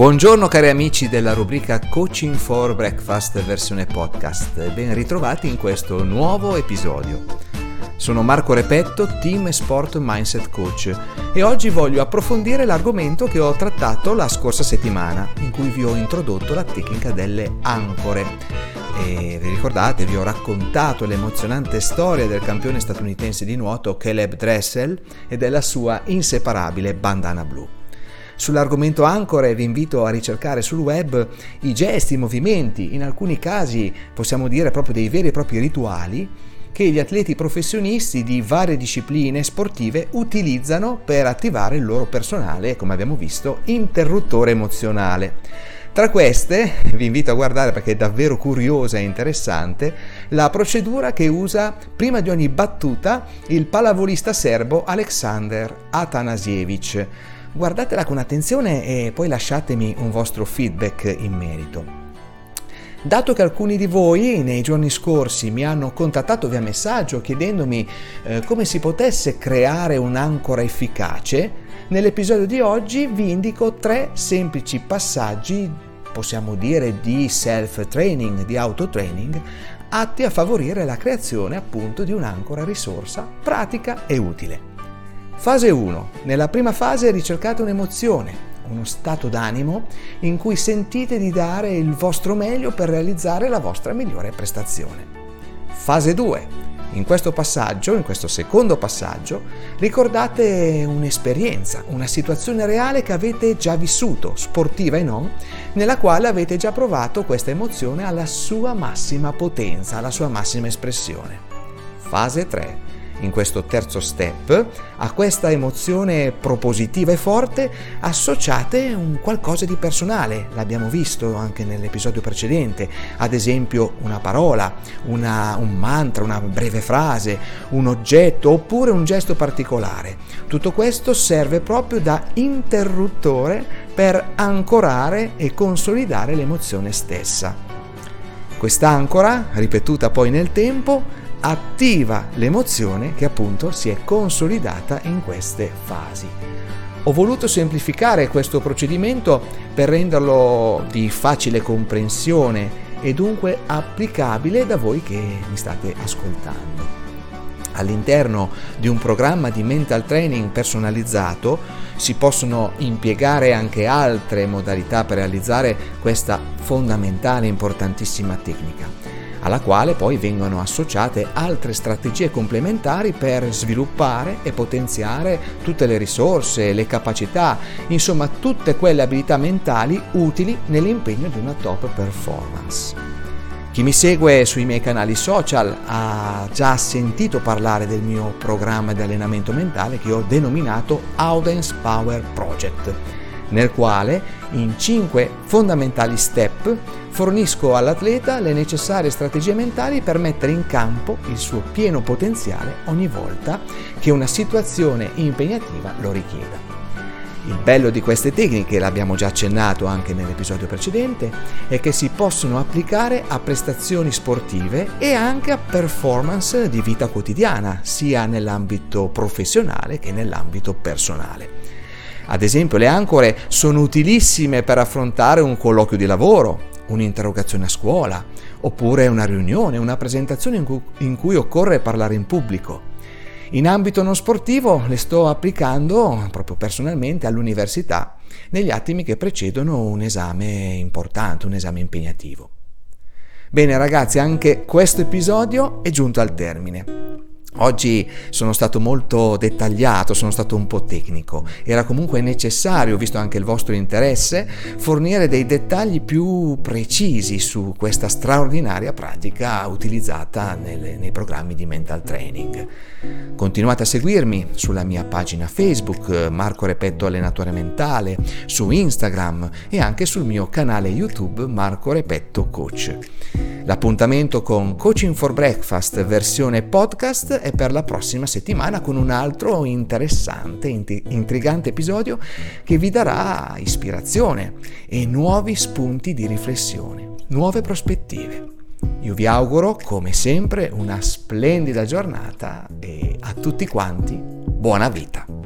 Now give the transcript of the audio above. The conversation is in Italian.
Buongiorno cari amici della rubrica Coaching for Breakfast versione podcast, ben ritrovati in questo nuovo episodio. Sono Marco Repetto, Team Sport Mindset Coach e oggi voglio approfondire l'argomento che ho trattato la scorsa settimana in cui vi ho introdotto la tecnica delle ancore. E vi ricordate, vi ho raccontato l'emozionante storia del campione statunitense di nuoto Caleb Dressel e della sua inseparabile bandana blu. Sull'argomento ancore vi invito a ricercare sul web i gesti, i movimenti, in alcuni casi possiamo dire proprio dei veri e propri rituali che gli atleti professionisti di varie discipline sportive utilizzano per attivare il loro personale, come abbiamo visto, interruttore emozionale. Tra queste, vi invito a guardare perché è davvero curiosa e interessante, la procedura che usa prima di ogni battuta il pallavolista serbo Aleksandar Atanasievich guardatela con attenzione e poi lasciatemi un vostro feedback in merito. Dato che alcuni di voi nei giorni scorsi mi hanno contattato via messaggio chiedendomi eh, come si potesse creare un'ancora efficace, nell'episodio di oggi vi indico tre semplici passaggi, possiamo dire di self-training, di auto-training, atti a favorire la creazione appunto di un'ancora risorsa pratica e utile. Fase 1. Nella prima fase ricercate un'emozione, uno stato d'animo in cui sentite di dare il vostro meglio per realizzare la vostra migliore prestazione. Fase 2. In questo passaggio, in questo secondo passaggio, ricordate un'esperienza, una situazione reale che avete già vissuto, sportiva e non, nella quale avete già provato questa emozione alla sua massima potenza, alla sua massima espressione. Fase 3 in questo terzo step, a questa emozione propositiva e forte associate un qualcosa di personale, l'abbiamo visto anche nell'episodio precedente, ad esempio una parola, una, un mantra, una breve frase, un oggetto oppure un gesto particolare. Tutto questo serve proprio da interruttore per ancorare e consolidare l'emozione stessa. Quest'ancora, ripetuta poi nel tempo, attiva l'emozione che appunto si è consolidata in queste fasi. Ho voluto semplificare questo procedimento per renderlo di facile comprensione e dunque applicabile da voi che mi state ascoltando. All'interno di un programma di mental training personalizzato si possono impiegare anche altre modalità per realizzare questa fondamentale e importantissima tecnica alla quale poi vengono associate altre strategie complementari per sviluppare e potenziare tutte le risorse, le capacità, insomma tutte quelle abilità mentali utili nell'impegno di una top performance. Chi mi segue sui miei canali social ha già sentito parlare del mio programma di allenamento mentale che ho denominato Audience Power Project nel quale in 5 fondamentali step fornisco all'atleta le necessarie strategie mentali per mettere in campo il suo pieno potenziale ogni volta che una situazione impegnativa lo richieda. Il bello di queste tecniche, l'abbiamo già accennato anche nell'episodio precedente, è che si possono applicare a prestazioni sportive e anche a performance di vita quotidiana, sia nell'ambito professionale che nell'ambito personale. Ad esempio le ancore sono utilissime per affrontare un colloquio di lavoro, un'interrogazione a scuola, oppure una riunione, una presentazione in cui, in cui occorre parlare in pubblico. In ambito non sportivo le sto applicando proprio personalmente all'università negli attimi che precedono un esame importante, un esame impegnativo. Bene ragazzi, anche questo episodio è giunto al termine. Oggi sono stato molto dettagliato, sono stato un po' tecnico. Era comunque necessario, visto anche il vostro interesse, fornire dei dettagli più precisi su questa straordinaria pratica utilizzata nelle, nei programmi di mental training. Continuate a seguirmi sulla mia pagina Facebook Marco Repetto Allenatore Mentale, su Instagram e anche sul mio canale YouTube Marco Repetto Coach. L'appuntamento con Coaching for Breakfast versione podcast è per la prossima settimana con un altro interessante, intrigante episodio che vi darà ispirazione e nuovi spunti di riflessione, nuove prospettive. Io vi auguro, come sempre, una splendida giornata e a tutti quanti buona vita.